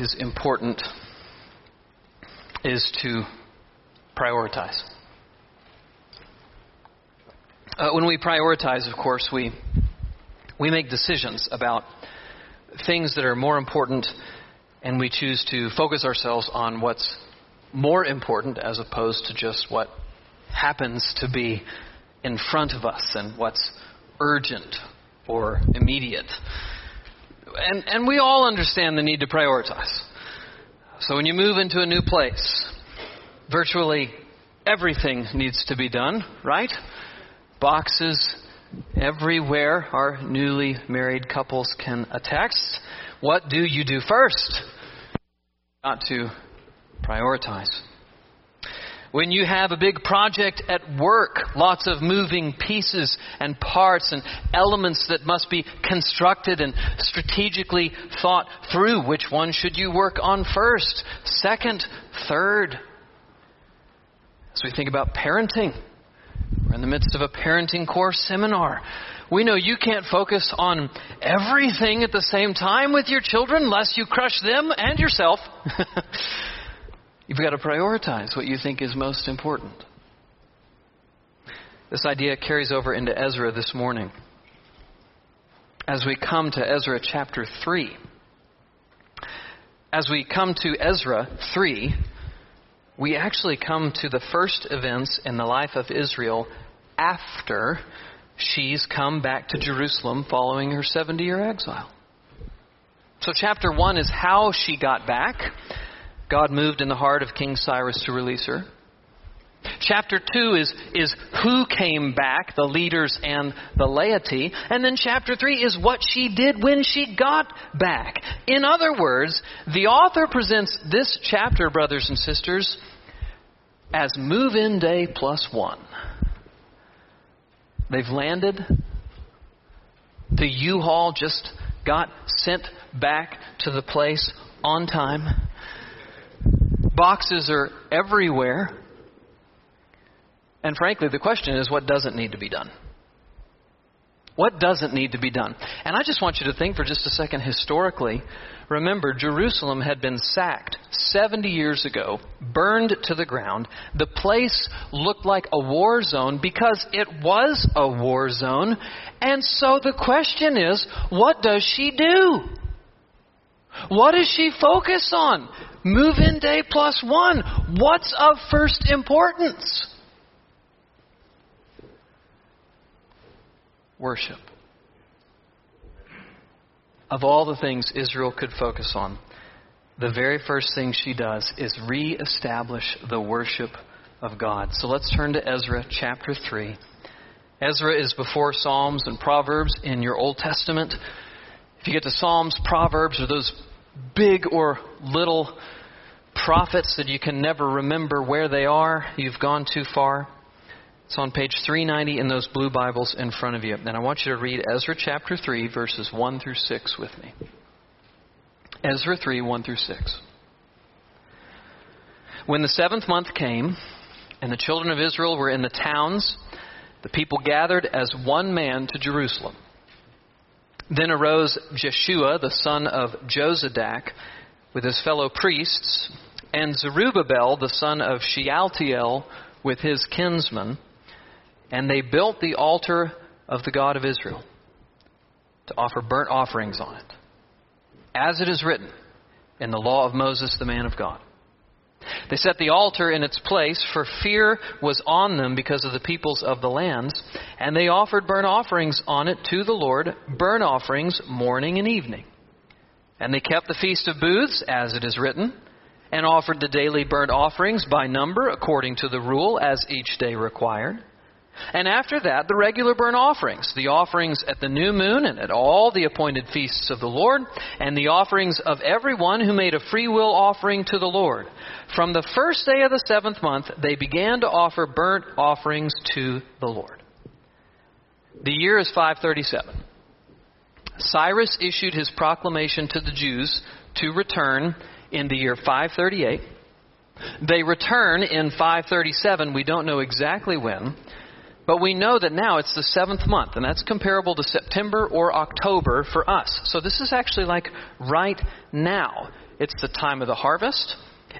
is important is to prioritize. Uh, when we prioritize, of course, we, we make decisions about things that are more important, and we choose to focus ourselves on what's more important as opposed to just what happens to be in front of us and what's urgent or immediate. And, and we all understand the need to prioritize. So when you move into a new place, virtually everything needs to be done, right? Boxes everywhere our newly married couples can attest. What do you do first? Not to prioritize. When you have a big project at work, lots of moving pieces and parts and elements that must be constructed and strategically thought through, which one should you work on first, second, third? As we think about parenting, we're in the midst of a parenting course seminar. We know you can't focus on everything at the same time with your children lest you crush them and yourself. You've got to prioritize what you think is most important. This idea carries over into Ezra this morning. As we come to Ezra chapter 3, as we come to Ezra 3, we actually come to the first events in the life of Israel after she's come back to Jerusalem following her 70 year exile. So, chapter 1 is how she got back. God moved in the heart of King Cyrus to release her. Chapter 2 is, is who came back, the leaders and the laity. And then chapter 3 is what she did when she got back. In other words, the author presents this chapter, brothers and sisters, as move in day plus one. They've landed. The U Haul just got sent back to the place on time. Boxes are everywhere. And frankly, the question is what doesn't need to be done? What doesn't need to be done? And I just want you to think for just a second historically. Remember, Jerusalem had been sacked 70 years ago, burned to the ground. The place looked like a war zone because it was a war zone. And so the question is what does she do? What does she focus on? Move in day plus one. What's of first importance? Worship. Of all the things Israel could focus on, the very first thing she does is reestablish the worship of God. So let's turn to Ezra chapter 3. Ezra is before Psalms and Proverbs in your Old Testament. If you get to Psalms, Proverbs or those big or little prophets that you can never remember where they are. You've gone too far. It's on page 390 in those blue Bibles in front of you. And I want you to read Ezra chapter 3, verses 1 through 6 with me. Ezra 3, 1 through 6. When the seventh month came, and the children of Israel were in the towns, the people gathered as one man to Jerusalem. Then arose Jeshua, the son of Jozadak, with his fellow priests, and Zerubbabel, the son of Shealtiel, with his kinsmen, and they built the altar of the God of Israel to offer burnt offerings on it, as it is written in the law of Moses, the man of God. They set the altar in its place, for fear was on them because of the peoples of the lands, and they offered burnt offerings on it to the Lord, burnt offerings morning and evening. And they kept the Feast of Booths, as it is written, and offered the daily burnt offerings by number, according to the rule, as each day required. And after that, the regular burnt offerings, the offerings at the new moon and at all the appointed feasts of the Lord, and the offerings of everyone who made a free will offering to the Lord. From the first day of the seventh month, they began to offer burnt offerings to the Lord. The year is 537. Cyrus issued his proclamation to the Jews to return in the year 538. They return in 537. We don't know exactly when. But we know that now it's the seventh month, and that's comparable to September or October for us. So this is actually like right now. It's the time of the harvest,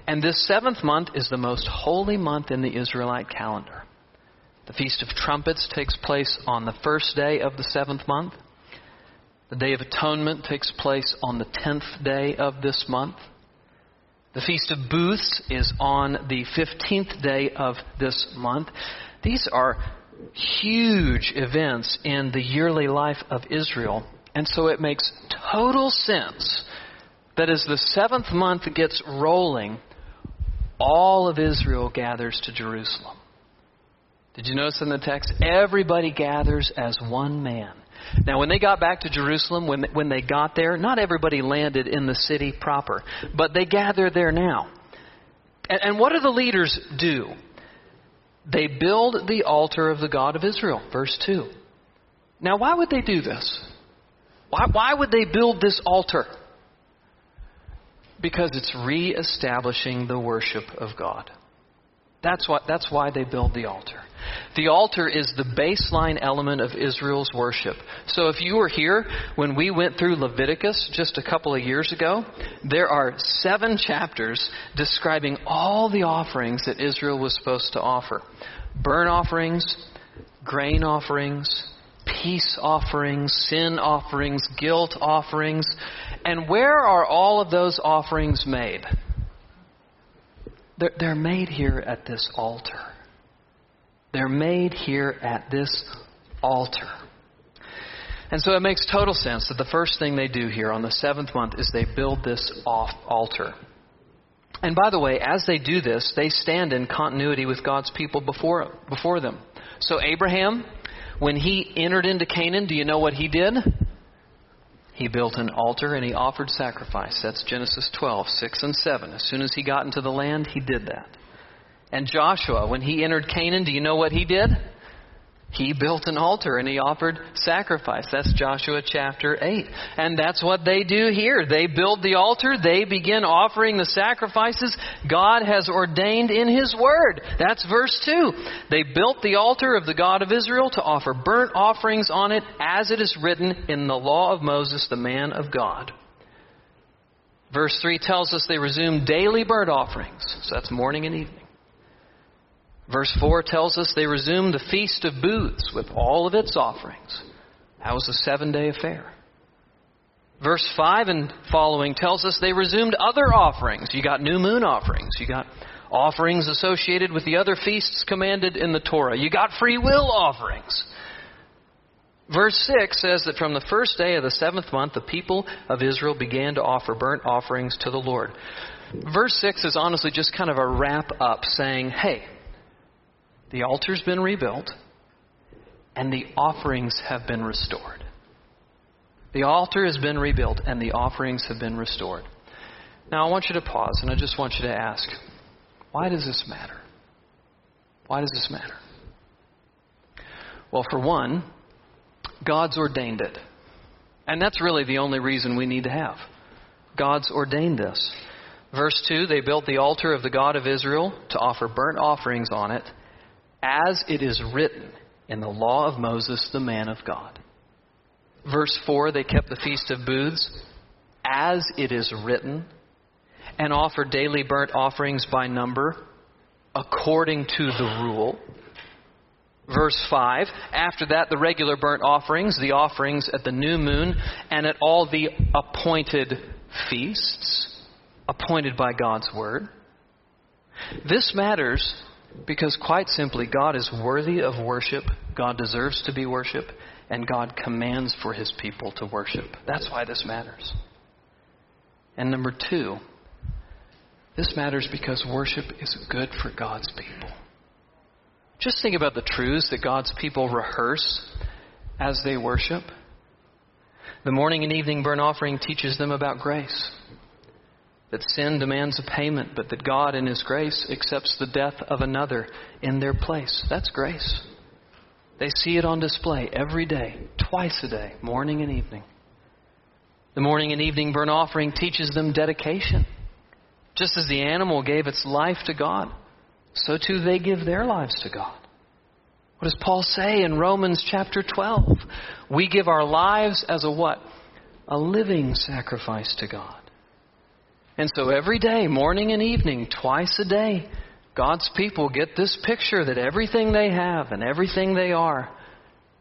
and this seventh month is the most holy month in the Israelite calendar. The Feast of Trumpets takes place on the first day of the seventh month. The Day of Atonement takes place on the tenth day of this month. The Feast of Booths is on the 15th day of this month. These are huge events in the yearly life of Israel. And so it makes total sense that as the seventh month gets rolling, all of Israel gathers to Jerusalem. Did you notice in the text? Everybody gathers as one man. Now, when they got back to Jerusalem, when, when they got there, not everybody landed in the city proper, but they gather there now. And, and what do the leaders do? They build the altar of the God of Israel, verse 2. Now, why would they do this? Why, why would they build this altar? Because it's reestablishing the worship of God. That's, what, that's why they build the altar. The altar is the baseline element of Israel's worship. So if you were here when we went through Leviticus just a couple of years ago, there are seven chapters describing all the offerings that Israel was supposed to offer burnt offerings, grain offerings, peace offerings, sin offerings, guilt offerings. And where are all of those offerings made? They're, they're made here at this altar. They're made here at this altar. And so it makes total sense that the first thing they do here on the seventh month is they build this off altar. And by the way, as they do this, they stand in continuity with God's people before, before them. So Abraham, when he entered into Canaan, do you know what he did? He built an altar and he offered sacrifice. That's Genesis 12, 6 and 7. As soon as he got into the land, he did that. And Joshua, when he entered Canaan, do you know what he did? He built an altar and he offered sacrifice. That's Joshua chapter 8. And that's what they do here. They build the altar. They begin offering the sacrifices God has ordained in His Word. That's verse 2. They built the altar of the God of Israel to offer burnt offerings on it as it is written in the law of Moses, the man of God. Verse 3 tells us they resumed daily burnt offerings. So that's morning and evening. Verse 4 tells us they resumed the Feast of Booths with all of its offerings. That was a seven day affair. Verse 5 and following tells us they resumed other offerings. You got new moon offerings. You got offerings associated with the other feasts commanded in the Torah. You got free will offerings. Verse 6 says that from the first day of the seventh month, the people of Israel began to offer burnt offerings to the Lord. Verse 6 is honestly just kind of a wrap up saying, hey, the altar's been rebuilt, and the offerings have been restored. The altar has been rebuilt, and the offerings have been restored. Now, I want you to pause, and I just want you to ask why does this matter? Why does this matter? Well, for one, God's ordained it. And that's really the only reason we need to have. God's ordained this. Verse 2 They built the altar of the God of Israel to offer burnt offerings on it as it is written in the law of Moses, the man of God. Verse 4 they kept the Feast of Booths as it is written, and offered daily burnt offerings by number according to the rule. Verse 5 After that, the regular burnt offerings, the offerings at the new moon, and at all the appointed feasts, appointed by God's word. This matters because, quite simply, God is worthy of worship, God deserves to be worshiped, and God commands for his people to worship. That's why this matters. And number two, this matters because worship is good for God's people. Just think about the truths that God's people rehearse as they worship. The morning and evening burnt offering teaches them about grace that sin demands a payment, but that God, in His grace, accepts the death of another in their place. That's grace. They see it on display every day, twice a day, morning and evening. The morning and evening burnt offering teaches them dedication. Just as the animal gave its life to God, so too they give their lives to God. What does Paul say in Romans chapter 12? We give our lives as a what? A living sacrifice to God. And so every day, morning and evening, twice a day, God's people get this picture that everything they have and everything they are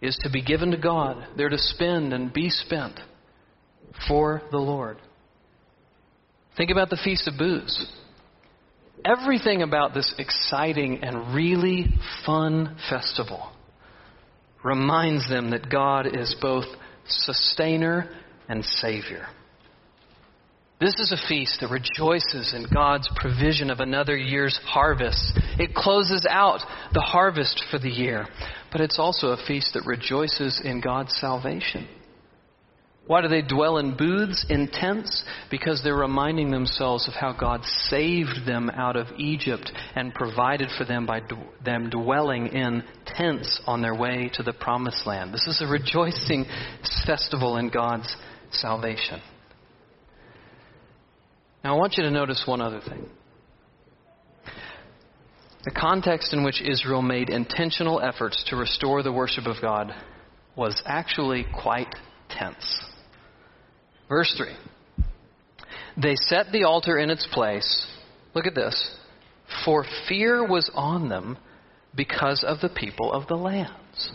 is to be given to God. They're to spend and be spent for the Lord. Think about the Feast of Booths. Everything about this exciting and really fun festival reminds them that God is both sustainer and Savior. This is a feast that rejoices in God's provision of another year's harvest. It closes out the harvest for the year, but it's also a feast that rejoices in God's salvation. Why do they dwell in booths, in tents? Because they're reminding themselves of how God saved them out of Egypt and provided for them by them dwelling in tents on their way to the promised land. This is a rejoicing festival in God's salvation. Now, I want you to notice one other thing. The context in which Israel made intentional efforts to restore the worship of God was actually quite tense. Verse 3. They set the altar in its place. Look at this. For fear was on them because of the people of the lands.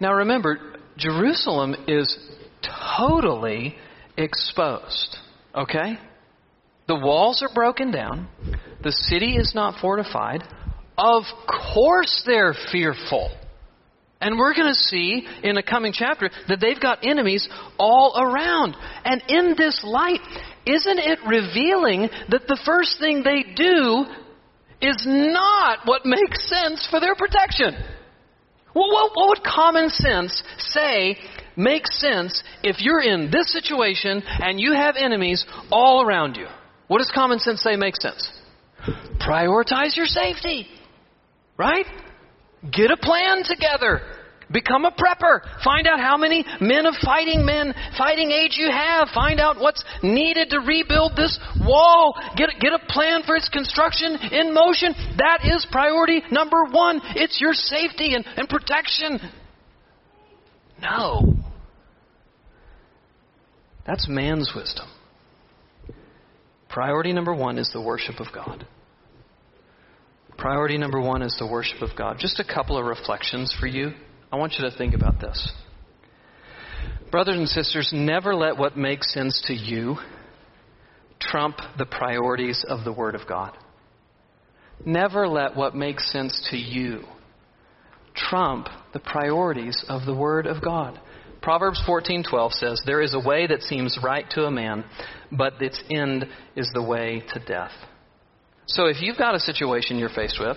Now remember, Jerusalem is totally exposed. Okay? The walls are broken down. The city is not fortified. Of course they're fearful. And we're going to see in a coming chapter that they've got enemies all around. And in this light, isn't it revealing that the first thing they do is not what makes sense for their protection? Well, what, what would common sense say makes sense if you're in this situation and you have enemies all around you? What does common sense say makes sense? Prioritize your safety. Right? Get a plan together. Become a prepper. Find out how many men of fighting men, fighting age you have. Find out what's needed to rebuild this wall. Get, get a plan for its construction in motion. That is priority number one. It's your safety and, and protection. No. That's man's wisdom. Priority number one is the worship of God. Priority number one is the worship of God. Just a couple of reflections for you. I want you to think about this. Brothers and sisters, never let what makes sense to you trump the priorities of the Word of God. Never let what makes sense to you trump the priorities of the Word of God. Proverbs 14:12 says, "There is a way that seems right to a man, but its end is the way to death." So if you've got a situation you're faced with,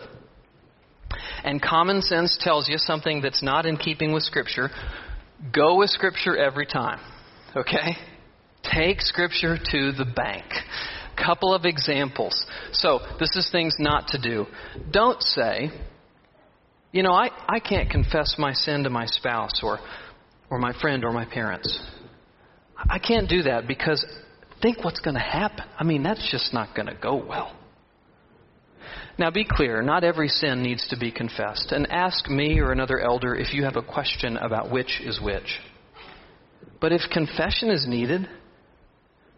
and common sense tells you something that's not in keeping with Scripture, go with Scripture every time. Okay? Take Scripture to the bank. Couple of examples. So, this is things not to do. Don't say, you know, I, I can't confess my sin to my spouse or, or my friend or my parents. I can't do that because think what's going to happen. I mean, that's just not going to go well. Now be clear, not every sin needs to be confessed. And ask me or another elder if you have a question about which is which. But if confession is needed,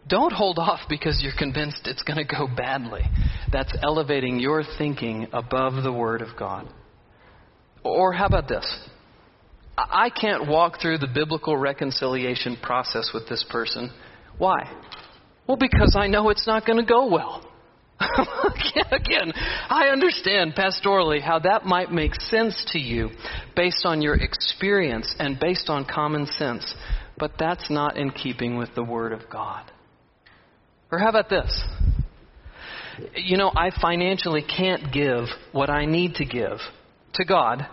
don't hold off because you're convinced it's going to go badly. That's elevating your thinking above the Word of God. Or how about this? I can't walk through the biblical reconciliation process with this person. Why? Well, because I know it's not going to go well. Again, I understand pastorally how that might make sense to you based on your experience and based on common sense, but that's not in keeping with the Word of God. Or how about this? You know, I financially can't give what I need to give to God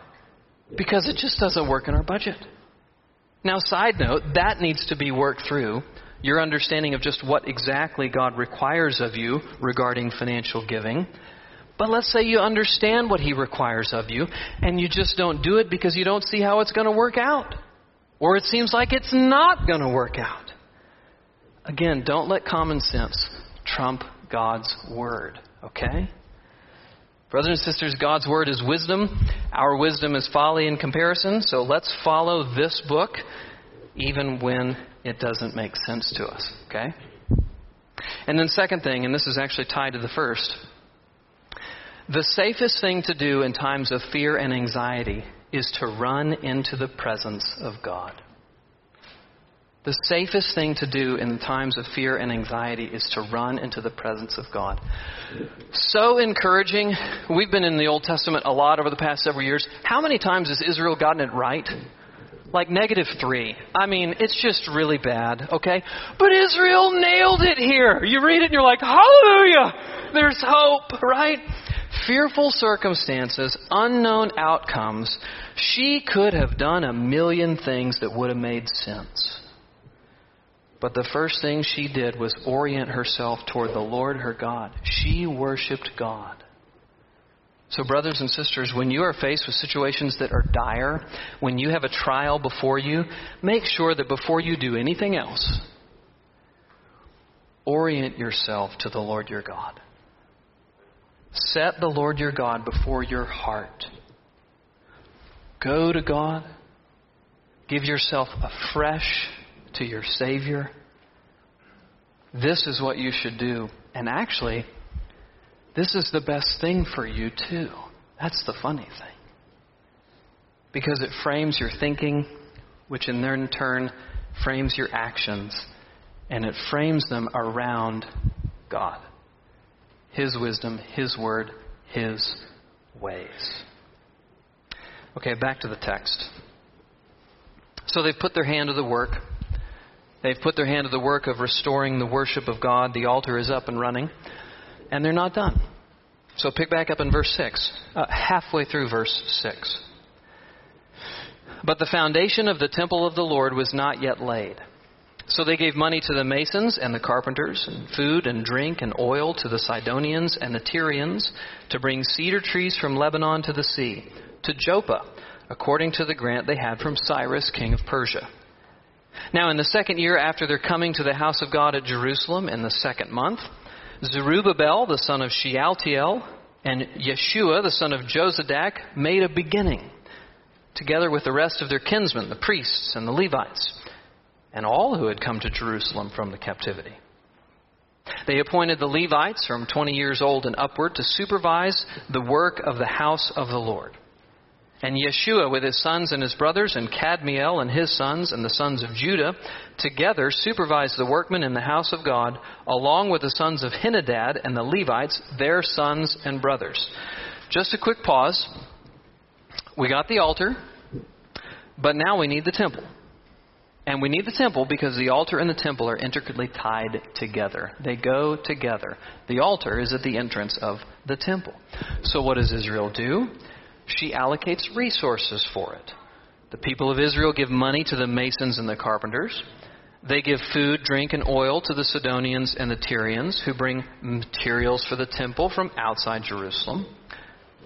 because it just doesn't work in our budget. Now, side note, that needs to be worked through your understanding of just what exactly God requires of you regarding financial giving. But let's say you understand what He requires of you, and you just don't do it because you don't see how it's going to work out. Or it seems like it's not going to work out. Again, don't let common sense trump God's Word, okay? Brothers and sisters, God's Word is wisdom, Our wisdom is folly in comparison, so let's follow this book even when it doesn't make sense to us, okay? And then, second thing, and this is actually tied to the first, the safest thing to do in times of fear and anxiety is to run into the presence of God. The safest thing to do in times of fear and anxiety is to run into the presence of God. So encouraging. We've been in the Old Testament a lot over the past several years. How many times has Israel gotten it right? Like negative three. I mean, it's just really bad, okay? But Israel nailed it here. You read it and you're like, hallelujah! There's hope, right? Fearful circumstances, unknown outcomes. She could have done a million things that would have made sense. But the first thing she did was orient herself toward the Lord her God. She worshiped God. So, brothers and sisters, when you are faced with situations that are dire, when you have a trial before you, make sure that before you do anything else, orient yourself to the Lord your God. Set the Lord your God before your heart. Go to God. Give yourself afresh to your Savior. This is what you should do. And actually, this is the best thing for you, too. That's the funny thing. Because it frames your thinking, which in their turn frames your actions, and it frames them around God. His wisdom, His word, His ways. Okay, back to the text. So they've put their hand to the work. They've put their hand to the work of restoring the worship of God. The altar is up and running, and they're not done. So pick back up in verse 6, uh, halfway through verse 6. But the foundation of the temple of the Lord was not yet laid. So they gave money to the masons and the carpenters, and food and drink and oil to the Sidonians and the Tyrians, to bring cedar trees from Lebanon to the sea, to Joppa, according to the grant they had from Cyrus, king of Persia. Now, in the second year after their coming to the house of God at Jerusalem, in the second month, Zerubbabel, the son of Shealtiel, and Yeshua, the son of Jozadak, made a beginning, together with the rest of their kinsmen, the priests and the Levites, and all who had come to Jerusalem from the captivity. They appointed the Levites from 20 years old and upward to supervise the work of the house of the Lord. And Yeshua with his sons and his brothers, and Kadmiel and his sons, and the sons of Judah, together supervised the workmen in the house of God, along with the sons of Henadad and the Levites, their sons and brothers. Just a quick pause. We got the altar, but now we need the temple. And we need the temple because the altar and the temple are intricately tied together. They go together. The altar is at the entrance of the temple. So, what does Israel do? She allocates resources for it. The people of Israel give money to the masons and the carpenters. They give food, drink, and oil to the Sidonians and the Tyrians, who bring materials for the temple from outside Jerusalem.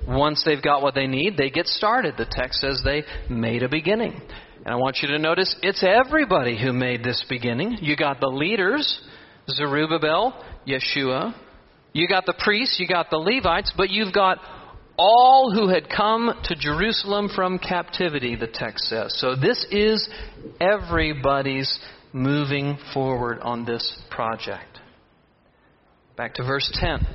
Once they've got what they need, they get started. The text says they made a beginning. And I want you to notice it's everybody who made this beginning. You got the leaders, Zerubbabel, Yeshua. You got the priests, you got the Levites, but you've got all who had come to Jerusalem from captivity, the text says. So this is everybody's moving forward on this project. Back to verse 10.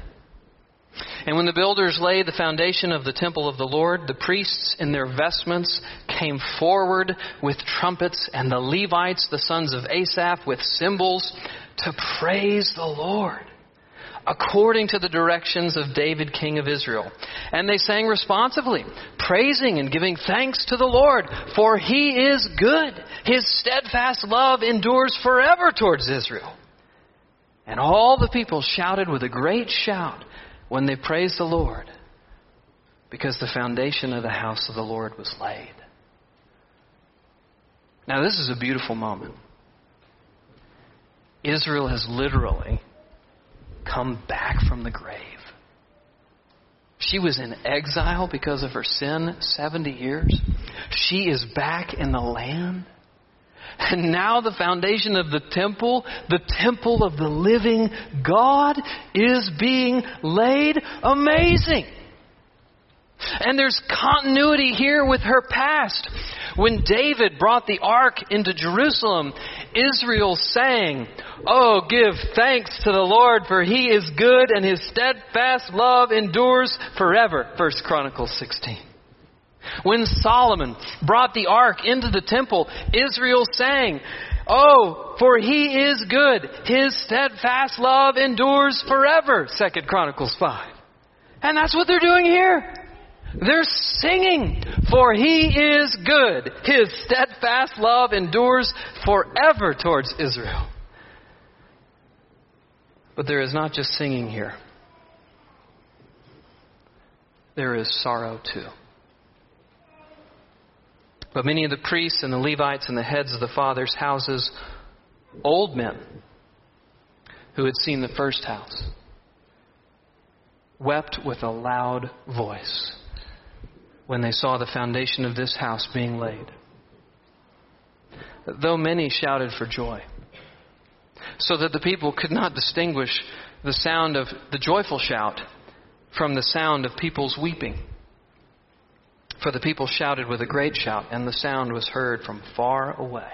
And when the builders laid the foundation of the temple of the Lord, the priests in their vestments came forward with trumpets, and the Levites, the sons of Asaph, with cymbals to praise the Lord according to the directions of David, king of Israel. And they sang responsively, praising and giving thanks to the Lord, for he is good. His steadfast love endures forever towards Israel. And all the people shouted with a great shout when they praised the Lord, because the foundation of the house of the Lord was laid. Now, this is a beautiful moment. Israel has literally come back from the grave. She was in exile because of her sin 70 years. She is back in the land. And now the foundation of the temple, the temple of the living God, is being laid. Amazing. And there's continuity here with her past. When David brought the ark into Jerusalem, Israel sang, Oh, give thanks to the Lord, for he is good and his steadfast love endures forever. 1 Chronicles 16. When Solomon brought the ark into the temple, Israel sang, Oh, for he is good. His steadfast love endures forever. 2 Chronicles 5. And that's what they're doing here. They're singing, for he is good. His steadfast love endures forever towards Israel. But there is not just singing here, there is sorrow too. But many of the priests and the Levites and the heads of the fathers' houses, old men who had seen the first house, wept with a loud voice when they saw the foundation of this house being laid. Though many shouted for joy, so that the people could not distinguish the sound of the joyful shout from the sound of people's weeping. For the people shouted with a great shout, and the sound was heard from far away.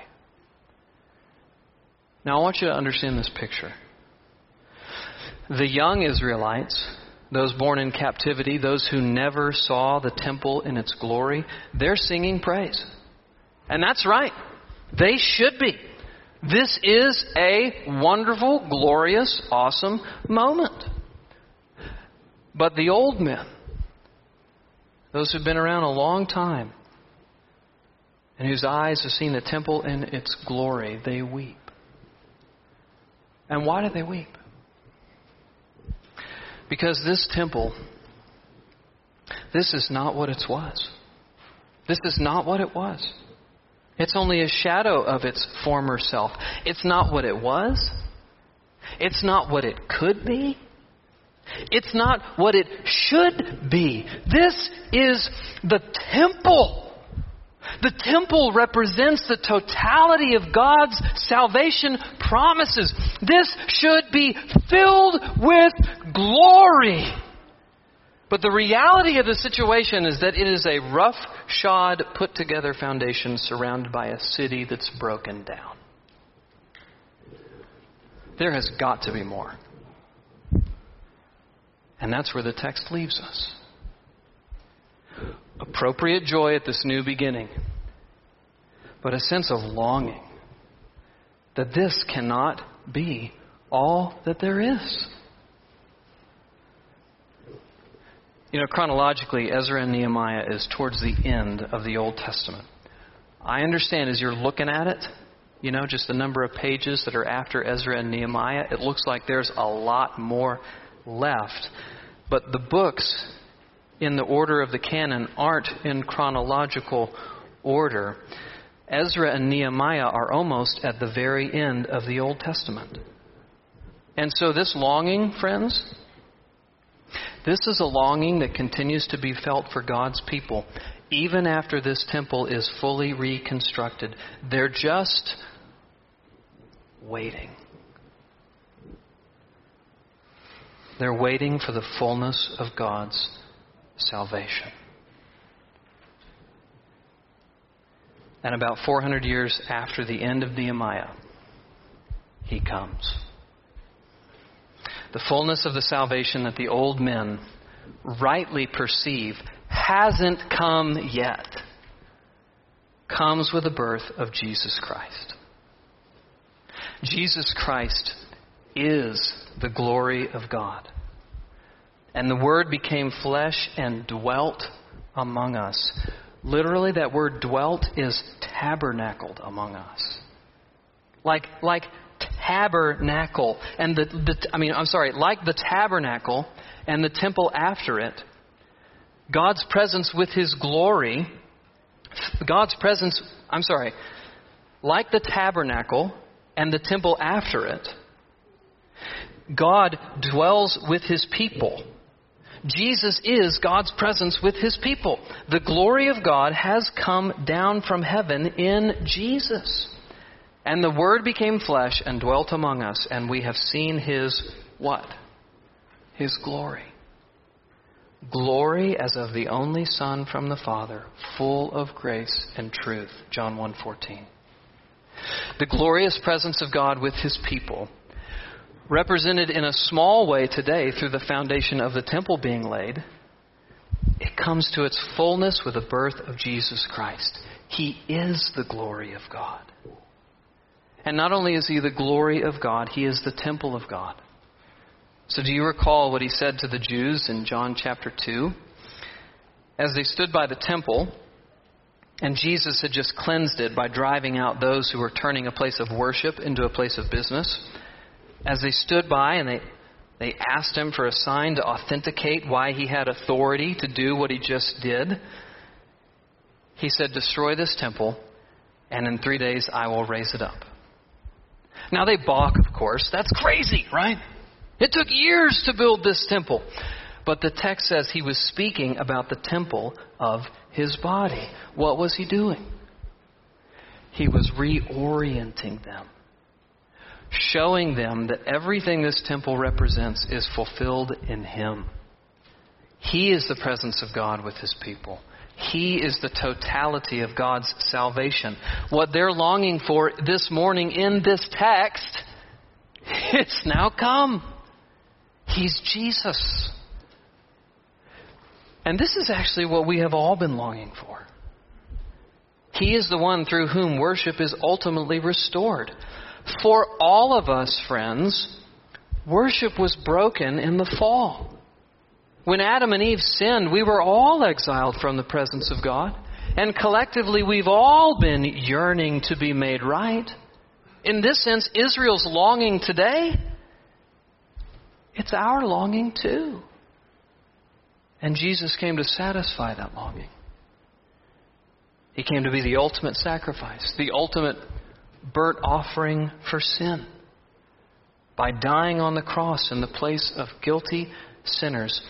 Now, I want you to understand this picture. The young Israelites, those born in captivity, those who never saw the temple in its glory, they're singing praise. And that's right. They should be. This is a wonderful, glorious, awesome moment. But the old men, those who've been around a long time and whose eyes have seen the temple in its glory, they weep. And why do they weep? Because this temple, this is not what it was. This is not what it was. It's only a shadow of its former self. It's not what it was. It's not what it could be. It's not what it should be. This is the temple. The temple represents the totality of God's salvation promises. This should be filled with glory. But the reality of the situation is that it is a rough shod, put together foundation surrounded by a city that's broken down. There has got to be more. And that's where the text leaves us. Appropriate joy at this new beginning, but a sense of longing that this cannot be all that there is. You know, chronologically, Ezra and Nehemiah is towards the end of the Old Testament. I understand as you're looking at it, you know, just the number of pages that are after Ezra and Nehemiah, it looks like there's a lot more left. But the books in the order of the canon aren't in chronological order. Ezra and Nehemiah are almost at the very end of the Old Testament. And so, this longing, friends, this is a longing that continues to be felt for God's people. Even after this temple is fully reconstructed, they're just waiting. They're waiting for the fullness of God's salvation. And about 400 years after the end of Nehemiah, he comes. The fullness of the salvation that the old men rightly perceive hasn't come yet, comes with the birth of Jesus Christ. Jesus Christ is the glory of God. And the Word became flesh and dwelt among us. Literally, that word dwelt is tabernacled among us. Like, like tabernacle. And the, the, I mean, I'm sorry, like the tabernacle and the temple after it, God's presence with His glory, God's presence, I'm sorry, like the tabernacle and the temple after it, God dwells with his people. Jesus is God's presence with his people. The glory of God has come down from heaven in Jesus. And the Word became flesh and dwelt among us, and we have seen his what? His glory. glory as of the only Son from the Father, full of grace and truth. John 1:14. The glorious presence of God with his people, represented in a small way today through the foundation of the temple being laid, it comes to its fullness with the birth of Jesus Christ. He is the glory of God. And not only is he the glory of God, he is the temple of God. So, do you recall what he said to the Jews in John chapter 2? As they stood by the temple, and Jesus had just cleansed it by driving out those who were turning a place of worship into a place of business. As they stood by and they, they asked him for a sign to authenticate why he had authority to do what he just did, he said, Destroy this temple, and in three days I will raise it up. Now they balk, of course. That's crazy, right? It took years to build this temple. But the text says he was speaking about the temple of his body. What was he doing? He was reorienting them, showing them that everything this temple represents is fulfilled in him. He is the presence of God with his people. He is the totality of God's salvation. What they're longing for this morning in this text, it's now come. He's Jesus. And this is actually what we have all been longing for. He is the one through whom worship is ultimately restored. For all of us, friends, worship was broken in the fall. When Adam and Eve sinned, we were all exiled from the presence of God. And collectively, we've all been yearning to be made right. In this sense, Israel's longing today it's our longing too. And Jesus came to satisfy that longing. He came to be the ultimate sacrifice, the ultimate burnt offering for sin, by dying on the cross in the place of guilty sinners.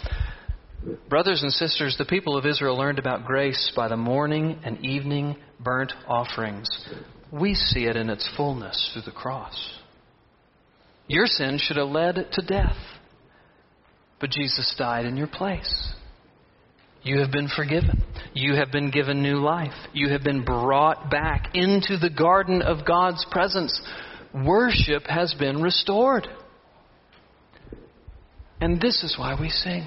Brothers and sisters, the people of Israel learned about grace by the morning and evening burnt offerings. We see it in its fullness through the cross. Your sin should have led to death. But Jesus died in your place. You have been forgiven. You have been given new life. You have been brought back into the garden of God's presence. Worship has been restored. And this is why we sing.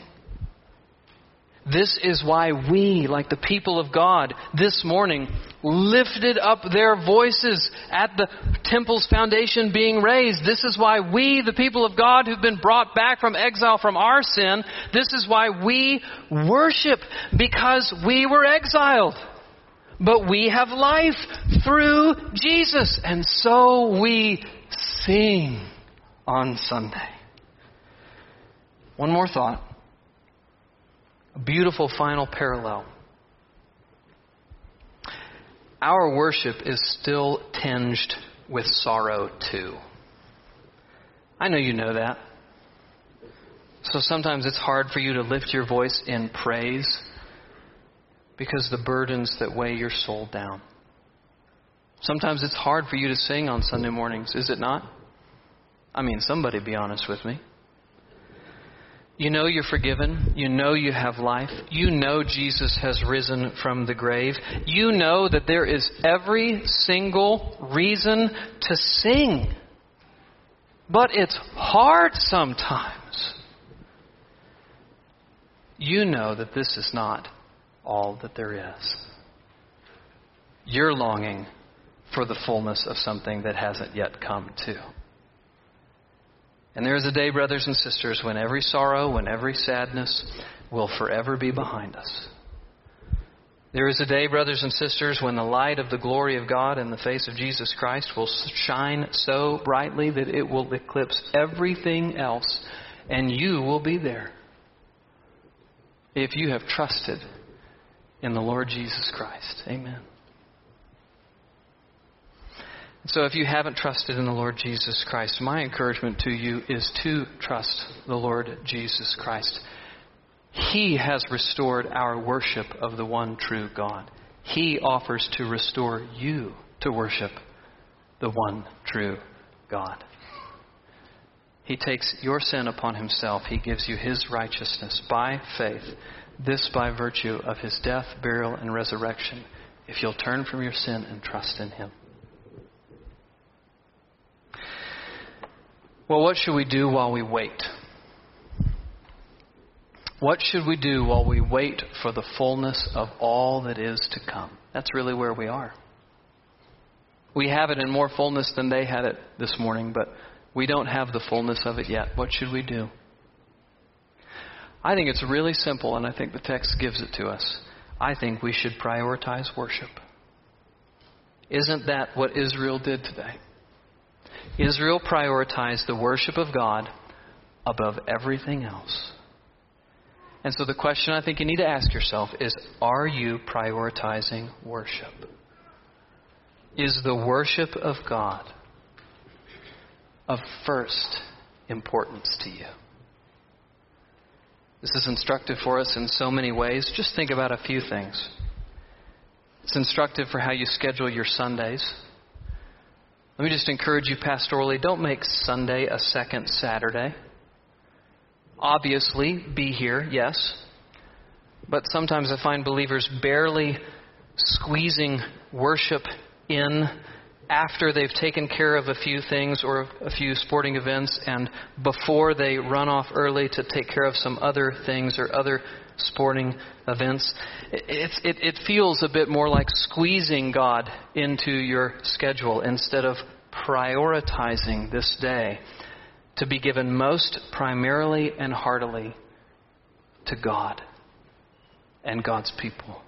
This is why we, like the people of God, this morning lifted up their voices at the temple's foundation being raised. This is why we, the people of God who've been brought back from exile from our sin, this is why we worship because we were exiled. But we have life through Jesus. And so we sing on Sunday. One more thought. A beautiful final parallel. Our worship is still tinged with sorrow, too. I know you know that. So sometimes it's hard for you to lift your voice in praise because the burdens that weigh your soul down. Sometimes it's hard for you to sing on Sunday mornings, is it not? I mean, somebody be honest with me. You know you're forgiven. You know you have life. You know Jesus has risen from the grave. You know that there is every single reason to sing. But it's hard sometimes. You know that this is not all that there is. You're longing for the fullness of something that hasn't yet come to. And there is a day, brothers and sisters, when every sorrow, when every sadness will forever be behind us. There is a day, brothers and sisters, when the light of the glory of God in the face of Jesus Christ will shine so brightly that it will eclipse everything else, and you will be there if you have trusted in the Lord Jesus Christ. Amen. So, if you haven't trusted in the Lord Jesus Christ, my encouragement to you is to trust the Lord Jesus Christ. He has restored our worship of the one true God. He offers to restore you to worship the one true God. He takes your sin upon himself. He gives you his righteousness by faith. This by virtue of his death, burial, and resurrection, if you'll turn from your sin and trust in him. Well, what should we do while we wait? What should we do while we wait for the fullness of all that is to come? That's really where we are. We have it in more fullness than they had it this morning, but we don't have the fullness of it yet. What should we do? I think it's really simple, and I think the text gives it to us. I think we should prioritize worship. Isn't that what Israel did today? Israel prioritized the worship of God above everything else. And so the question I think you need to ask yourself is Are you prioritizing worship? Is the worship of God of first importance to you? This is instructive for us in so many ways. Just think about a few things. It's instructive for how you schedule your Sundays. Let me just encourage you pastorally don't make Sunday a second Saturday. Obviously, be here, yes. But sometimes I find believers barely squeezing worship in after they've taken care of a few things or a few sporting events and before they run off early to take care of some other things or other sporting events. It, it, it feels a bit more like squeezing God into your schedule instead of prioritizing this day to be given most primarily and heartily to God and God's people.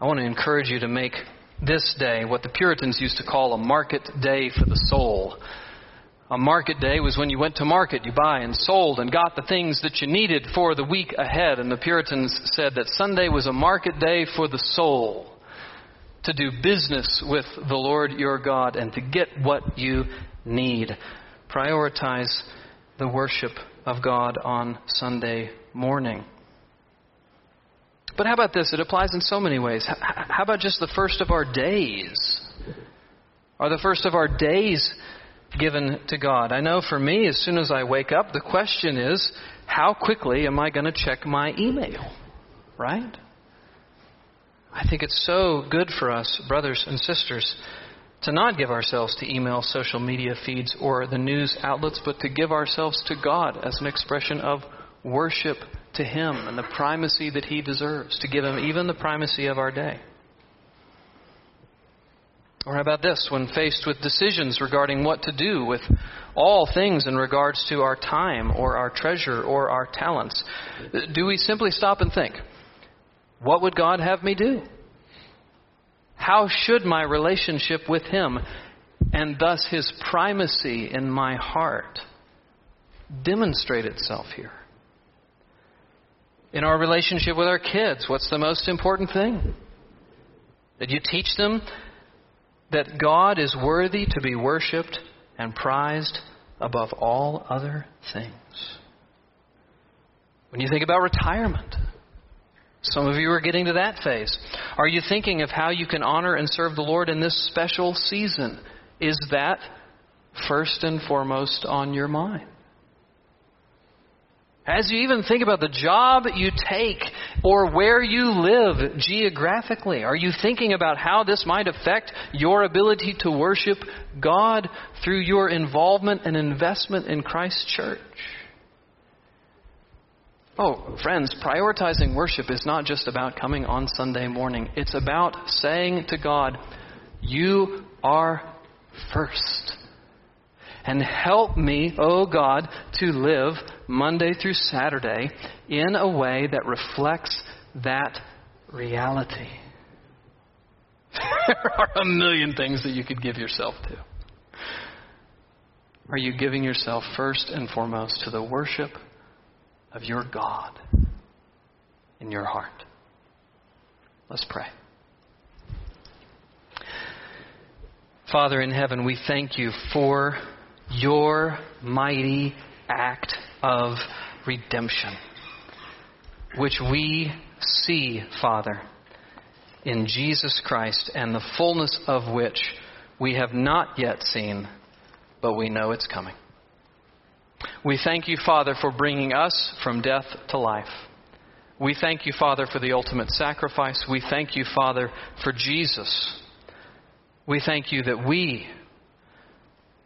I want to encourage you to make this day what the Puritans used to call a market day for the soul. A market day was when you went to market, you buy and sold and got the things that you needed for the week ahead. And the Puritans said that Sunday was a market day for the soul to do business with the Lord your God and to get what you need. Prioritize the worship of God on Sunday morning. But how about this? It applies in so many ways. How about just the first of our days? Are the first of our days given to God? I know for me, as soon as I wake up, the question is how quickly am I going to check my email? Right? I think it's so good for us, brothers and sisters, to not give ourselves to email, social media feeds, or the news outlets, but to give ourselves to God as an expression of worship to Him and the primacy that He deserves, to give Him even the primacy of our day. Or how about this? When faced with decisions regarding what to do with all things in regards to our time or our treasure or our talents, do we simply stop and think, what would God have me do? How should my relationship with Him and thus His primacy in my heart demonstrate itself here? In our relationship with our kids, what's the most important thing? That you teach them that God is worthy to be worshiped and prized above all other things. When you think about retirement, some of you are getting to that phase. Are you thinking of how you can honor and serve the Lord in this special season? Is that first and foremost on your mind? As you even think about the job you take or where you live geographically, are you thinking about how this might affect your ability to worship God through your involvement and investment in Christ's church? Oh, friends, prioritizing worship is not just about coming on Sunday morning. It's about saying to God, You are first. And help me, oh God, to live Monday through Saturday in a way that reflects that reality. there are a million things that you could give yourself to. Are you giving yourself first and foremost to the worship of your God in your heart? Let's pray. Father in heaven, we thank you for your mighty act of redemption, which we see, Father, in Jesus Christ, and the fullness of which we have not yet seen, but we know it's coming. We thank you, Father, for bringing us from death to life. We thank you, Father, for the ultimate sacrifice. We thank you, Father, for Jesus. We thank you that we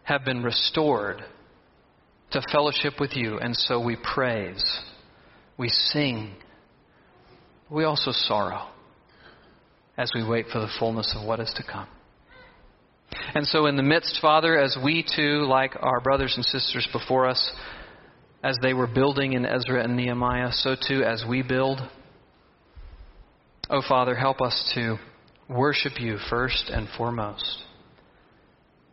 have been restored to fellowship with you, and so we praise, we sing, we also sorrow as we wait for the fullness of what is to come. And so, in the midst, Father, as we too, like our brothers and sisters before us, as they were building in Ezra and Nehemiah, so too as we build, oh Father, help us to worship you first and foremost.